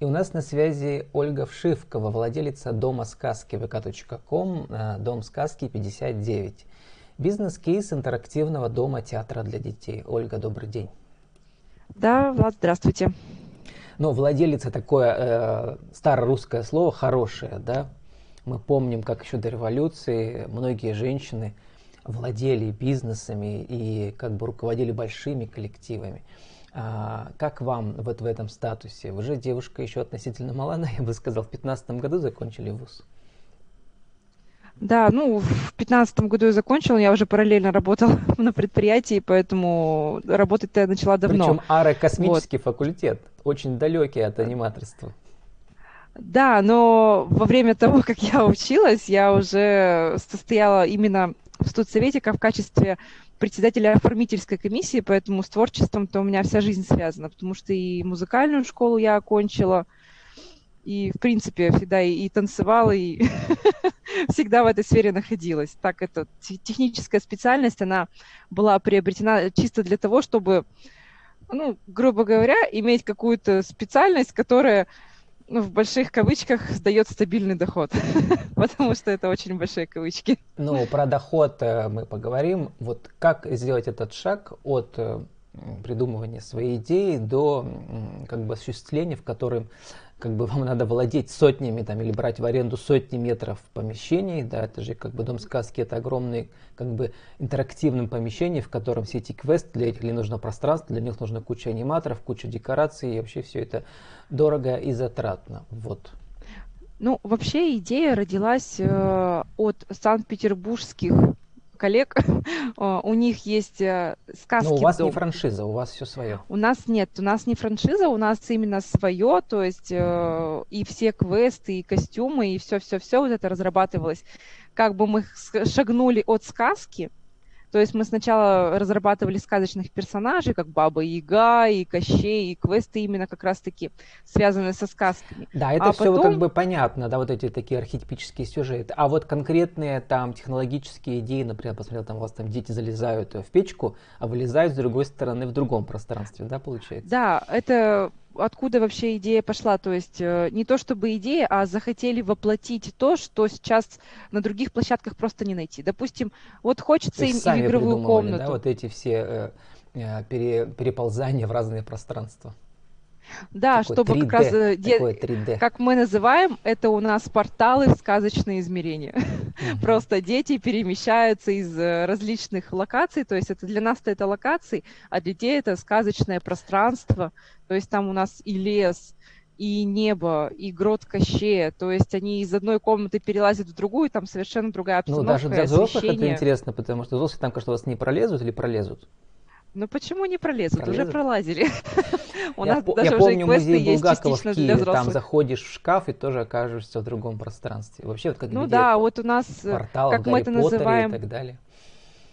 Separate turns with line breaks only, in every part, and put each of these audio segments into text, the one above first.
И у нас на связи Ольга Вшивкова, владелица дома сказки vk.com, э, дом сказки 59. Бизнес-кейс интерактивного дома театра для детей. Ольга, добрый день.
Да, Влад, здравствуйте.
Ну, владелица такое э, старорусское слово хорошее, да? Мы помним, как еще до революции многие женщины владели бизнесами и как бы руководили большими коллективами. А, как вам вот в этом статусе? Вы же девушка еще относительно молодая, я бы сказал, в 15 году закончили вуз.
Да, ну, в 2015 году я закончила, я уже параллельно работала на предприятии, поэтому работать я начала давно.
Причем аэрокосмический вот. факультет, очень далекий от аниматорства.
Да, но во время того, как я училась, я уже состояла именно в студсовете как в качестве председателя оформительской комиссии, поэтому с творчеством-то у меня вся жизнь связана, потому что и музыкальную школу я окончила, и, в принципе, всегда и, и танцевала, и всегда в этой сфере находилась. Так, это техническая специальность, она была приобретена чисто для того, чтобы, ну, грубо говоря, иметь какую-то специальность, которая ну, в больших кавычках, дает стабильный доход, потому что это очень большие кавычки.
Ну, про доход э, мы поговорим. Вот как сделать этот шаг от э, придумывания своей идеи до как бы осуществления, в котором как бы вам надо владеть сотнями там, или брать в аренду сотни метров помещений, да, это же как бы дом сказки, это огромный как бы интерактивным помещение, в котором все эти квесты, для этих нужно пространство, для них нужна куча аниматоров, куча декораций, и вообще все это дорого и затратно, вот.
Ну, вообще идея родилась э, от санкт-петербургских коллег, у них есть э, сказки.
Но у вас не франшиза, у вас все свое.
У нас нет, у нас не франшиза, у нас именно свое, то есть э, и все квесты, и костюмы, и все-все-все вот это разрабатывалось. Как бы мы шагнули от сказки, то есть мы сначала разрабатывали сказочных персонажей, как Баба Яга, и Кощей, и квесты именно как раз-таки связанные со сказками.
Да, это а все потом... как бы понятно, да, вот эти такие архетипические сюжеты. А вот конкретные там технологические идеи, например, посмотрел, там у вас там дети залезают в печку, а вылезают с другой стороны в другом пространстве, да, получается?
Да, это откуда вообще идея пошла. То есть э, не то чтобы идея, а захотели воплотить то, что сейчас на других площадках просто не найти. Допустим, вот хочется им и игровую комнату.
Да, вот эти все э, э, пере, переползания в разные пространства.
Да, такое чтобы 3D, как раз, де... как мы называем, это у нас порталы в сказочные измерения. Угу. Просто дети перемещаются из э, различных локаций, то есть это для нас-то это локации, а для детей это сказочное пространство, то есть там у нас и лес, и небо, и грот Кощея. То есть они из одной комнаты перелазят в другую, там совершенно другая обстановка.
Ну, даже для взрослых это интересно, потому что взрослые там, кажется, вас не пролезут или пролезут?
Ну почему не пролезут? пролезут? Уже пролазили.
У нас даже я помню музей Булгакова в Киеве, там заходишь в шкаф и тоже окажешься в другом пространстве. Вообще, вот как
ну да, вот у нас,
э, как мы это называем, и так далее.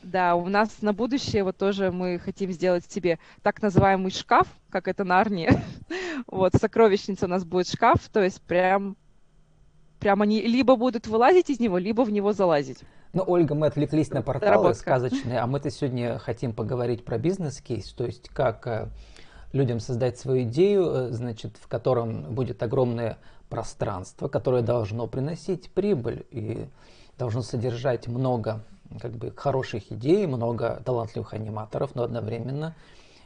Да, у нас на будущее вот тоже мы хотим сделать себе так называемый шкаф, как это на Арне. вот, сокровищница у нас будет шкаф, то есть прям, прям они либо будут вылазить из него, либо в него залазить.
Ну, Ольга, мы отвлеклись на порталы Доработка. сказочные, а мы-то сегодня хотим поговорить про бизнес-кейс, то есть как э, людям создать свою идею, э, значит, в котором будет огромное пространство, которое должно приносить прибыль и должно содержать много как бы хороших идей, много талантливых аниматоров, но одновременно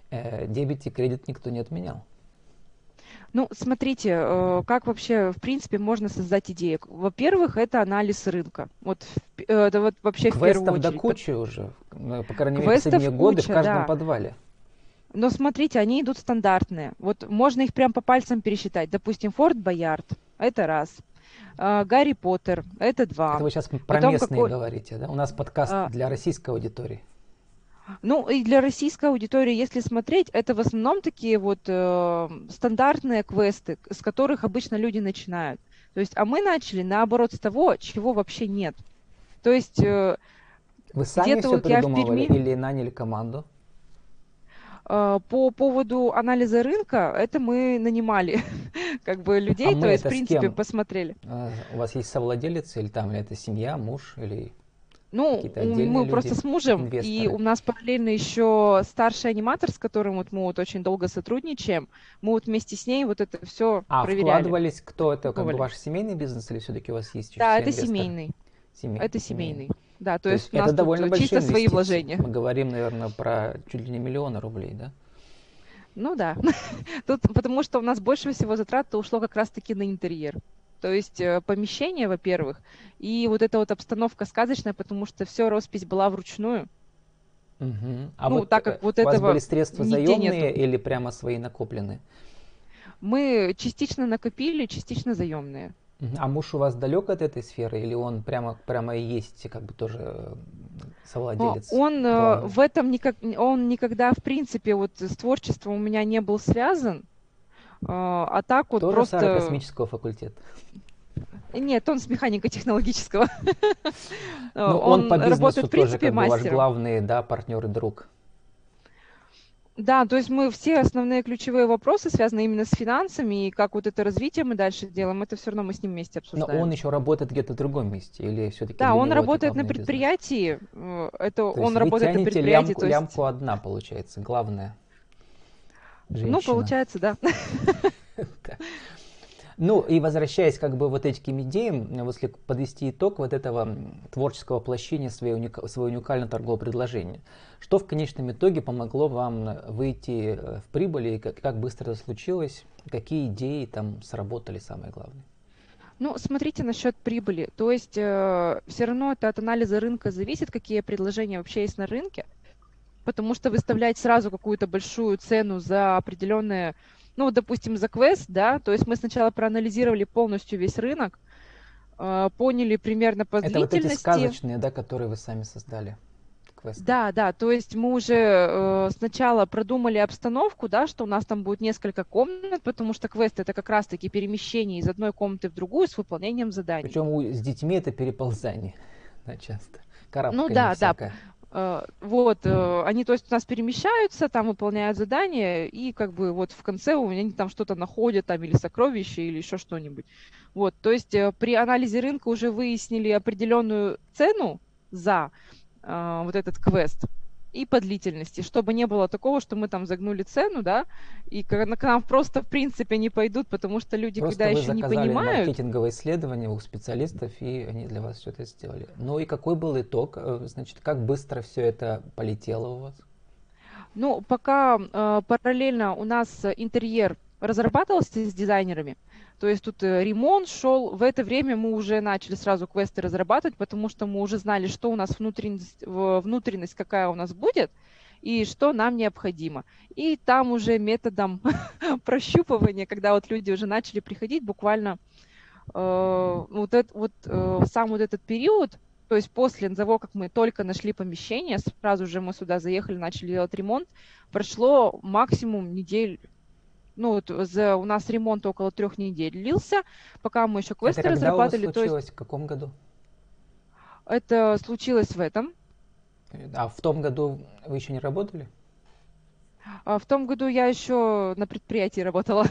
э, дебет и кредит никто не отменял.
Ну, смотрите, э, как вообще, в принципе, можно создать идею. Во-первых, это анализ рынка. Вот э, это вот вообще
Квестов
в первую очередь.
до кучи уже, по крайней мере, в последние годы в каждом да. подвале.
Но смотрите, они идут стандартные. Вот можно их прям по пальцам пересчитать. Допустим, Форт Боярд, это раз. Гарри Поттер, это два.
Это вы сейчас про Потом местные какой... говорите, да? У нас подкаст а... для российской аудитории.
Ну, и для российской аудитории, если смотреть, это в основном такие вот э, стандартные квесты, с которых обычно люди начинают. То есть, а мы начали наоборот с того, чего вообще нет. То есть... Э,
Вы сами все вот придумывали Перми... или наняли команду?
Э, по поводу анализа рынка, это мы нанимали как бы людей, а то есть, в принципе, посмотрели.
А, у вас есть совладелец или там, или это семья, муж или
Ну, мы люди, просто с мужем, инвесторы. и у нас параллельно еще старший аниматор, с которым вот мы вот очень долго сотрудничаем. Мы вот вместе с ней вот это все
а,
проверяли.
А вкладывались кто это? Как бы ваш семейный бизнес или все-таки у вас есть
Да, это семейный.
семейный.
Это семейный. Да, то, то есть,
есть у нас это довольно
чисто свои вложения.
Мы говорим, наверное, про чуть ли не миллионы рублей, да?
Ну да. Тут потому что у нас больше всего затрат ушло как раз-таки на интерьер. То есть э, помещение, во-первых, и вот эта вот обстановка сказочная, потому что все роспись была вручную.
Угу. А ну, вот так как э, вот у этого вас были средства заемные нету. или прямо свои накопленные?
Мы частично накопили, частично заемные.
А муж у вас далек от этой сферы или он прямо, прямо и есть как бы тоже э, совладелец?
Он главный? в этом никак, он никогда в принципе вот с творчеством у меня не был связан. А, а так вот
Тоже
просто...
Тоже космического факультета?
Нет, он с механико-технологического.
Ну, он, он по бизнесу работает, в принципе, тоже как бы ваш главный да, партнер и друг.
Да, то есть мы все основные ключевые вопросы, связанные именно с финансами, и как вот это развитие мы дальше делаем, это все равно мы с ним вместе обсуждаем.
Но он еще работает где-то в другом месте, или все-таки
Да, он работает на предприятии, бизнес? Э, это то он работает на предприятии.
Лямку, то есть... лямку одна, получается, главное.
Женщина. Ну, получается, да.
Ну и возвращаясь как бы вот этим идеям, если подвести итог вот этого творческого воплощения своего, уника, своего уникального торгового предложения, что в конечном итоге помогло вам выйти э, в прибыль и как, как быстро это случилось, какие идеи там сработали самое главное?
Ну, смотрите насчет прибыли. То есть э, все равно это от анализа рынка зависит, какие предложения вообще есть на рынке, потому что выставлять сразу какую-то большую цену за определенные ну, допустим, за квест, да, то есть мы сначала проанализировали полностью весь рынок, э, поняли примерно по Это длительности.
вот эти сказочные, да, которые вы сами создали?
Квесты. Да, да, то есть мы уже э, сначала продумали обстановку, да, что у нас там будет несколько комнат, потому что квест это как раз-таки перемещение из одной комнаты в другую с выполнением заданий.
Причем у, с детьми это переползание, да, часто.
ну да, всякое. да. Э, вот, э, они, то есть, у нас перемещаются, там выполняют задания, и как бы вот в конце у меня они там что-то находят, там или сокровища, или еще что-нибудь. Вот, то есть э, при анализе рынка уже выяснили определенную цену за вот этот квест и по длительности, чтобы не было такого, что мы там загнули цену, да, и к нам просто в принципе не пойдут, потому что люди,
просто
когда еще не понимают...
маркетинговое исследование у специалистов, и они для вас все это сделали. Ну и какой был итог? Э, значит, как быстро все это полетело у вас?
Ну, пока э, параллельно у нас интерьер разрабатывался с дизайнерами, то есть тут э, ремонт шел. В это время мы уже начали сразу квесты разрабатывать, потому что мы уже знали, что у нас внутренность, внутренность какая у нас будет и что нам необходимо. И там уже методом прощупывания, когда вот люди уже начали приходить, буквально э, вот, это, вот э, сам вот этот период, то есть после того, как мы только нашли помещение, сразу же мы сюда заехали, начали делать ремонт, прошло максимум недель ну, вот за, у нас ремонт около трех недель длился, пока мы еще квесты Это разрабатывали.
Это случилось? есть... В каком году?
Это случилось в этом.
А в том году вы еще не работали?
А в том году я еще на предприятии работала.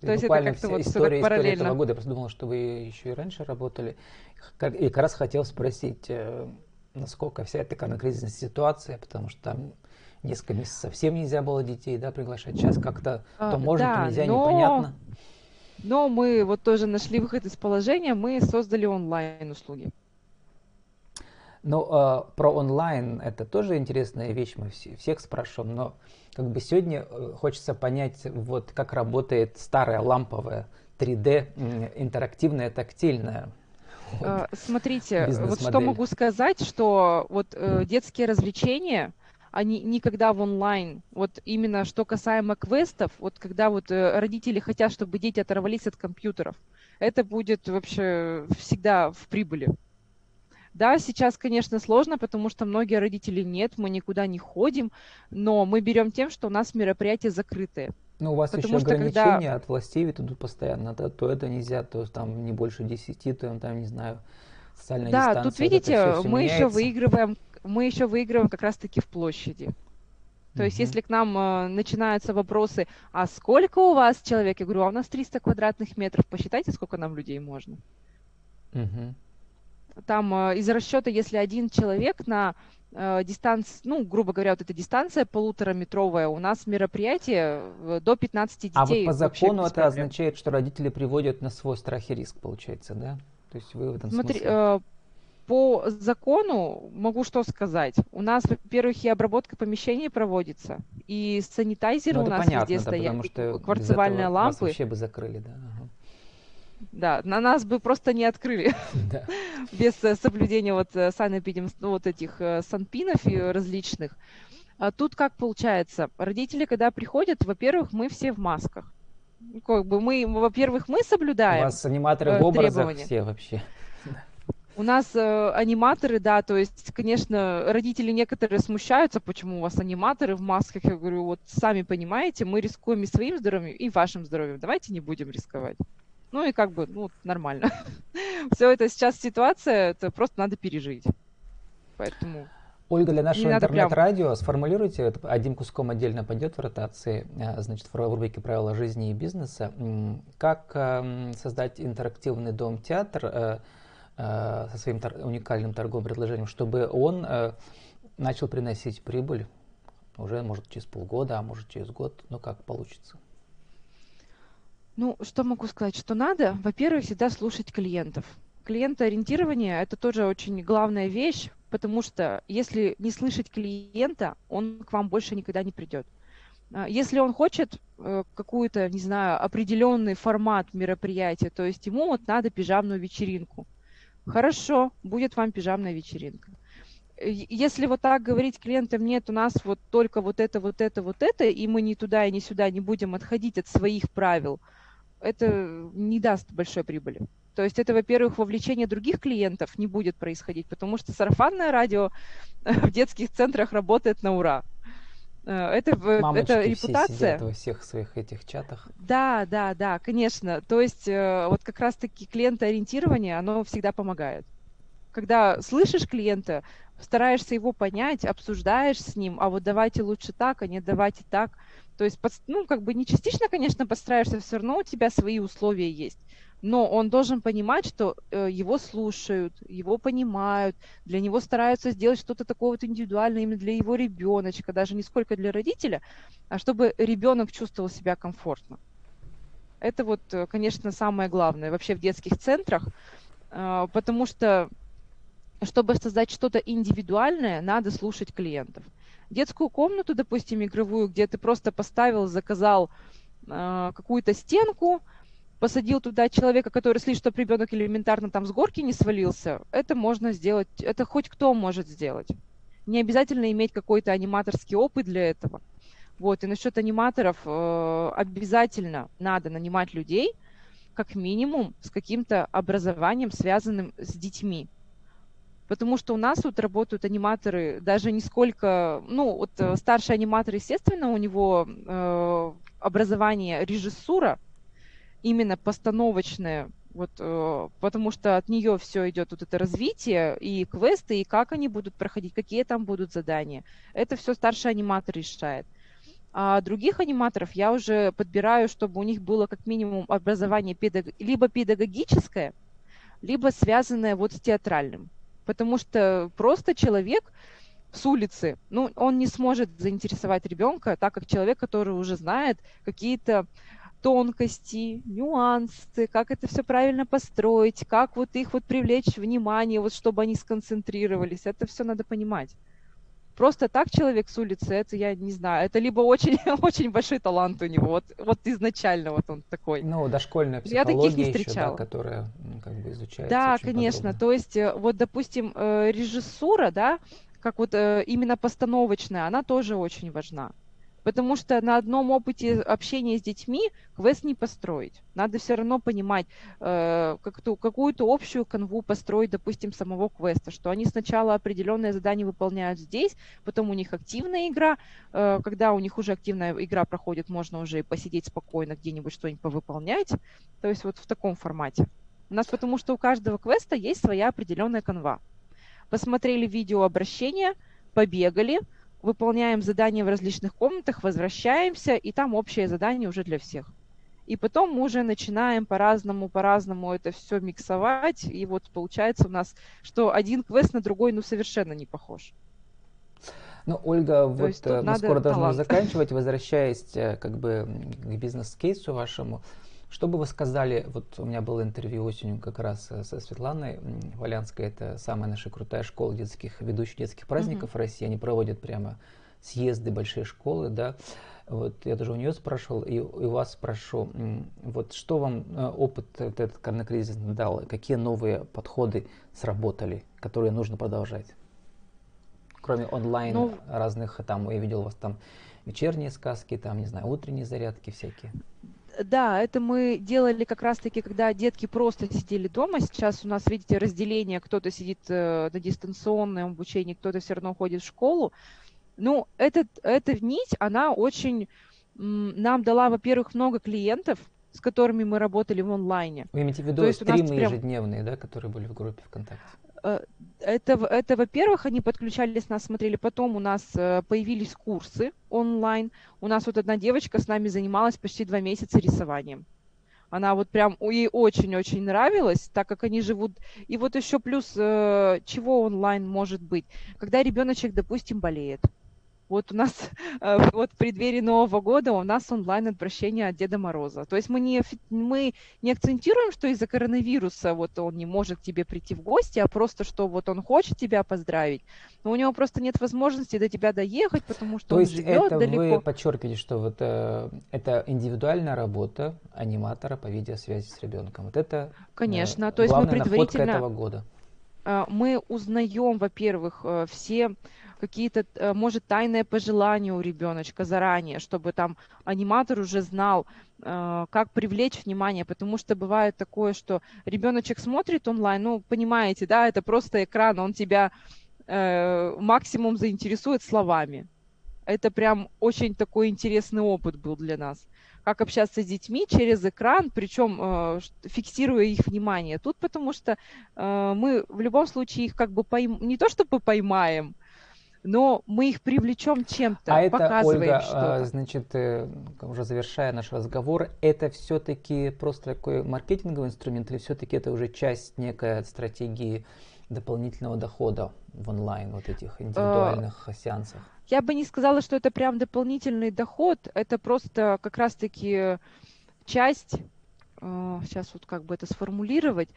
То есть это как-то вот история, параллельно. История этого года. Я просто думал, что вы еще и раньше работали. И как раз хотел спросить, э, насколько вся эта коронакризисная ситуация, потому что там несколько месяцев совсем нельзя было детей да, приглашать. Сейчас как-то а, то можно, да, то нельзя, но... непонятно.
Но мы вот тоже нашли выход из положения, мы создали онлайн-услуги.
Ну, э, про онлайн это тоже интересная вещь, мы все, всех спрашиваем, но как бы сегодня э, хочется понять, вот как работает старая ламповая 3D интерактивная тактильная.
Вот, Смотрите, вот что могу сказать, что вот э, детские развлечения – они никогда в онлайн. Вот именно что касаемо квестов, вот когда вот э, родители хотят, чтобы дети оторвались от компьютеров, это будет вообще всегда в прибыли. Да, сейчас, конечно, сложно, потому что многие родители нет, мы никуда не ходим, но мы берем тем, что у нас мероприятия закрытые.
Ну, у вас потому еще ограничения когда... от властей ведь идут постоянно, да, то это нельзя, то там не больше 10, то там, не знаю, социальная
да,
дистанция.
Да, тут видите, все, все мы меняется. еще выигрываем мы еще выигрываем как раз-таки в площади. То есть, если к нам э, начинаются вопросы, а сколько у вас человек? Я говорю, а у нас 300 квадратных метров, посчитайте, сколько нам людей можно.
Угу.
Там э, из расчета, если один человек на э, дистанции, ну, грубо говоря, вот эта дистанция полутораметровая, у нас мероприятие э, до 15 детей.
А вот по закону это означает, что родители приводят на свой страх и риск, получается, да?
То есть вы в этом Смотри, смысле... По закону могу что сказать. У нас, во-первых, и обработка помещений проводится, и санитайзеры ну, у нас понятно, везде да, стоят, что кварцевальные лампы. Вас
вообще бы закрыли, да.
Да, на нас бы просто не открыли да. без э, соблюдения вот э, санэпидем, ну, вот этих э, санпинов и различных. А тут как получается? Родители, когда приходят, во-первых, мы все в масках. Как бы мы, во-первых, мы соблюдаем. У
вас аниматоры в образах требования. все вообще.
У нас э, аниматоры, да, то есть, конечно, родители некоторые смущаются, почему у вас аниматоры в масках. Я говорю, вот сами понимаете, мы рискуем и своим здоровьем, и вашим здоровьем. Давайте не будем рисковать. Ну и как бы, ну, нормально. Все это сейчас ситуация, это просто надо пережить. Поэтому...
Ольга, для нашего интернет-радио прям... сформулируйте, одним куском отдельно пойдет в ротации, э, значит, в рубрике «Правила жизни и бизнеса». Как эм, создать интерактивный дом-театр э, со своим уникальным торговым предложением, чтобы он начал приносить прибыль уже, может, через полгода, а может, через год, ну как получится?
Ну, что могу сказать, что надо? Во-первых, всегда слушать клиентов. Клиентоориентирование – это тоже очень главная вещь, потому что если не слышать клиента, он к вам больше никогда не придет. А, если он хочет э, какую-то, не знаю, определенный формат мероприятия, то есть ему вот надо пижамную вечеринку. Хорошо, будет вам пижамная вечеринка. Если вот так говорить клиентам, нет, у нас вот только вот это, вот это, вот это, и мы ни туда и ни сюда не будем отходить от своих правил – это не даст большой прибыли. То есть это, во-первых, вовлечение других клиентов не будет происходить, потому что сарафанное радио в детских центрах работает на ура. Э, это,
Мамочки
это репутация. Все
сидят во всех своих этих чатах.
Да, да, да, конечно. То есть э, вот как раз-таки клиентоориентирование, оно всегда помогает. Когда слышишь клиента, стараешься его понять, обсуждаешь с ним, а вот давайте лучше так, а не давайте так – то есть, ну, как бы не частично, конечно, подстраиваешься, все равно у тебя свои условия есть. Но он должен понимать, что э, его слушают, его понимают, для него стараются сделать что-то такое вот индивидуальное именно для его ребеночка, даже не сколько для родителя, а чтобы ребенок чувствовал себя комфортно. Это вот, э, конечно, самое главное вообще в детских центрах, э, потому что, чтобы создать что-то индивидуальное, надо слушать клиентов детскую комнату, допустим, игровую, где ты просто поставил, заказал какую-то стенку, посадил туда человека, который следит, чтобы ребенок элементарно там с горки не свалился, это можно сделать, это хоть кто может сделать. Не обязательно иметь какой-то аниматорский опыт для этого. Вот, и насчет аниматоров э, обязательно надо нанимать людей, как минимум, с каким-то образованием, связанным с детьми. Потому что у нас тут работают аниматоры даже не сколько... Ну, вот э, старший аниматор, естественно, у него э, образование режиссура, именно постановочное, вот, э, потому что от нее все идет вот это развитие и квесты, и как они будут проходить, какие там будут задания. Это все старший аниматор решает. А других аниматоров я уже подбираю, чтобы у них было как минимум образование педаг... либо педагогическое, либо связанное вот с театральным потому что просто человек с улицы, ну, он не сможет заинтересовать ребенка, так как человек, который уже знает какие-то тонкости, нюансы, как это все правильно построить, как вот их вот привлечь внимание, вот чтобы они сконцентрировались. Это все надо понимать. Просто так человек с улицы, это я не знаю, это либо очень, очень большой талант у него, вот, вот изначально вот он такой.
Ну, дошкольная психология я таких не встречала. Еще, да, которая как бы изучается
Да, конечно, подробно. то есть э, вот, допустим, э, режиссура, да, как вот э, именно постановочная, она тоже очень важна. Потому что на одном опыте общения с детьми квест не построить. Надо все равно понимать, э, как-то, какую-то общую канву построить, допустим, самого квеста, что они сначала определенные задания выполняют здесь, потом у них активная игра. Э, когда у них уже активная игра проходит, можно уже и посидеть спокойно где-нибудь что-нибудь повыполнять. То есть вот в таком формате. У нас потому что у каждого квеста есть своя определенная канва. Посмотрели видео обращения, побегали, выполняем задания в различных комнатах, возвращаемся, и там общее задание уже для всех. и потом мы уже начинаем по-разному, по-разному это все миксовать, и вот получается у нас, что один квест на другой, ну, совершенно не похож.
Ну, Ольга, То вот э, мы скоро должны заканчивать, возвращаясь э, как бы к бизнес-кейсу вашему. Что бы вы сказали, вот у меня было интервью осенью как раз э, со Светланой Валянской, это самая наша крутая школа детских, ведущих детских праздников mm-hmm. в России, они проводят прямо съезды, большие школы, да, вот я даже у нее спрашивал, и, и у вас спрошу, вот что вам опыт этот коронакризис дал, какие новые подходы сработали, которые нужно продолжать? кроме онлайн ну, разных, там, я видел у вас там вечерние сказки, там, не знаю, утренние зарядки всякие.
Да, это мы делали как раз-таки, когда детки просто сидели дома. Сейчас у нас, видите, разделение, кто-то сидит э, на дистанционном обучении, кто-то все равно ходит в школу. Ну, этот, эта нить, она очень нам дала, во-первых, много клиентов, с которыми мы работали в онлайне.
Вы имеете в виду стримы прям... ежедневные, да, которые были в группе ВКонтакте?
Э, это, это во-первых, они подключались, нас смотрели. Потом у нас э, появились курсы онлайн. У нас вот одна девочка с нами занималась почти два месяца рисованием. Она вот прям ей очень-очень нравилось, так как они живут. И вот еще плюс, э, чего онлайн может быть, когда ребеночек, допустим, болеет. Вот у нас э, вот в преддверии Нового года у нас онлайн обращение от Деда Мороза. То есть мы не, мы не акцентируем, что из-за коронавируса вот он не может к тебе прийти в гости, а просто, что вот он хочет тебя поздравить, но у него просто нет возможности до тебя доехать, потому что
То
он
есть
живет
это
далеко.
вы подчеркиваете, что вот э, это индивидуальная работа аниматора по видеосвязи с ребенком. Вот это
Конечно, э, то есть мы предварительно
этого года.
Э, мы узнаем, во-первых, э, все какие-то, э, может, тайные пожелания у ребеночка заранее, чтобы там аниматор уже знал, э, как привлечь внимание, потому что бывает такое, что ребеночек смотрит онлайн, ну, понимаете, да, это просто экран, он тебя э, максимум заинтересует словами. Это прям очень такой интересный опыт был для нас как общаться с детьми через экран, причем э, фиксируя их внимание. Тут потому что э, мы в любом случае их как бы пойм... не то чтобы поймаем, но мы их привлечем чем-то,
а
показываем
это, Ольга,
что-то.
значит, э, уже завершая наш разговор, это все-таки просто такой маркетинговый инструмент или все-таки это уже часть некой стратегии дополнительного дохода в онлайн, вот этих индивидуальных uh, сеансах?
Я бы не сказала, что это прям дополнительный доход, это просто как раз-таки часть, uh, сейчас вот как бы это сформулировать,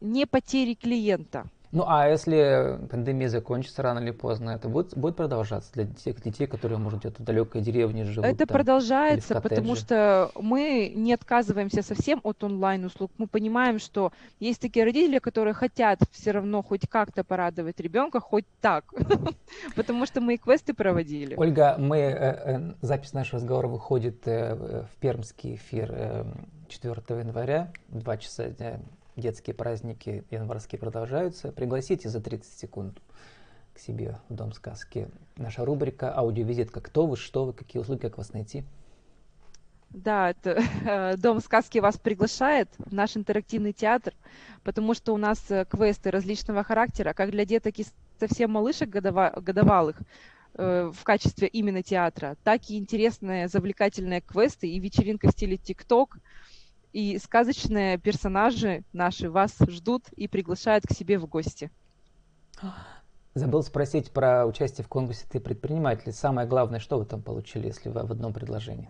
не потери клиента.
Ну а если пандемия закончится рано или поздно, это будет, будет продолжаться для тех детей, которые, может, где-то в далекой деревне живут?
Это там, продолжается, потому что мы не отказываемся совсем от онлайн-услуг. Мы понимаем, что есть такие родители, которые хотят все равно хоть как-то порадовать ребенка, хоть так, потому что мы и квесты проводили.
Ольга, мы, э, э, запись нашего разговора выходит э, в пермский эфир 4 января, 2 часа дня детские праздники январские продолжаются, пригласите за 30 секунд к себе в Дом сказки. Наша рубрика «Аудиовизитка. Кто вы, что вы, какие услуги, как вас найти?»
Да, это, э, Дом сказки вас приглашает в наш интерактивный театр, потому что у нас э, квесты различного характера, как для деток и совсем малышек годова, годовалых, э, в качестве именно театра, так и интересные, завлекательные квесты и вечеринка в стиле ТикТок – и сказочные персонажи наши вас ждут и приглашают к себе в гости.
Забыл спросить про участие в конкурсе «Ты предприниматель». Самое главное, что вы там получили, если вы в одном предложении?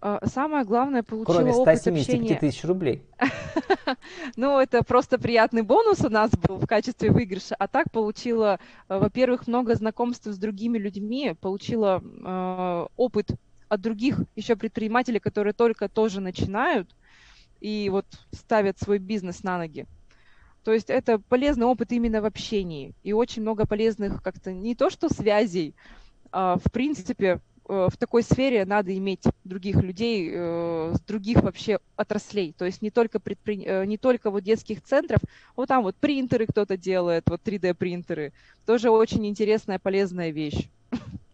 А, самое главное, получила
Кроме 175 тысяч рублей.
Ну, это просто приятный бонус у нас был в качестве выигрыша. А так получила, э, во-первых, много знакомств с другими людьми, получила э, опыт от других еще предпринимателей, которые только тоже начинают и вот ставят свой бизнес на ноги. То есть это полезный опыт именно в общении и очень много полезных как-то не то что связей, а в принципе э, в такой сфере надо иметь других людей э, с других вообще отраслей. То есть не только, предпри... Э, не только вот детских центров, вот там вот принтеры кто-то делает, вот 3D принтеры. Тоже очень интересная, полезная вещь.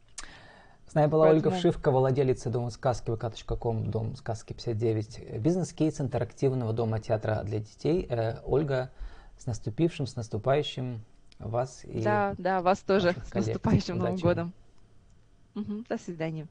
С нами была Поэтому... Ольга Вшивка, владелица Дома сказки vk.com, Дом сказки 59, бизнес-кейс интерактивного дома театра для детей. Э, Ольга, с наступившим, с наступающим вас и
Да, да, вас тоже с наступающим Новым годом. Угу, до свидания.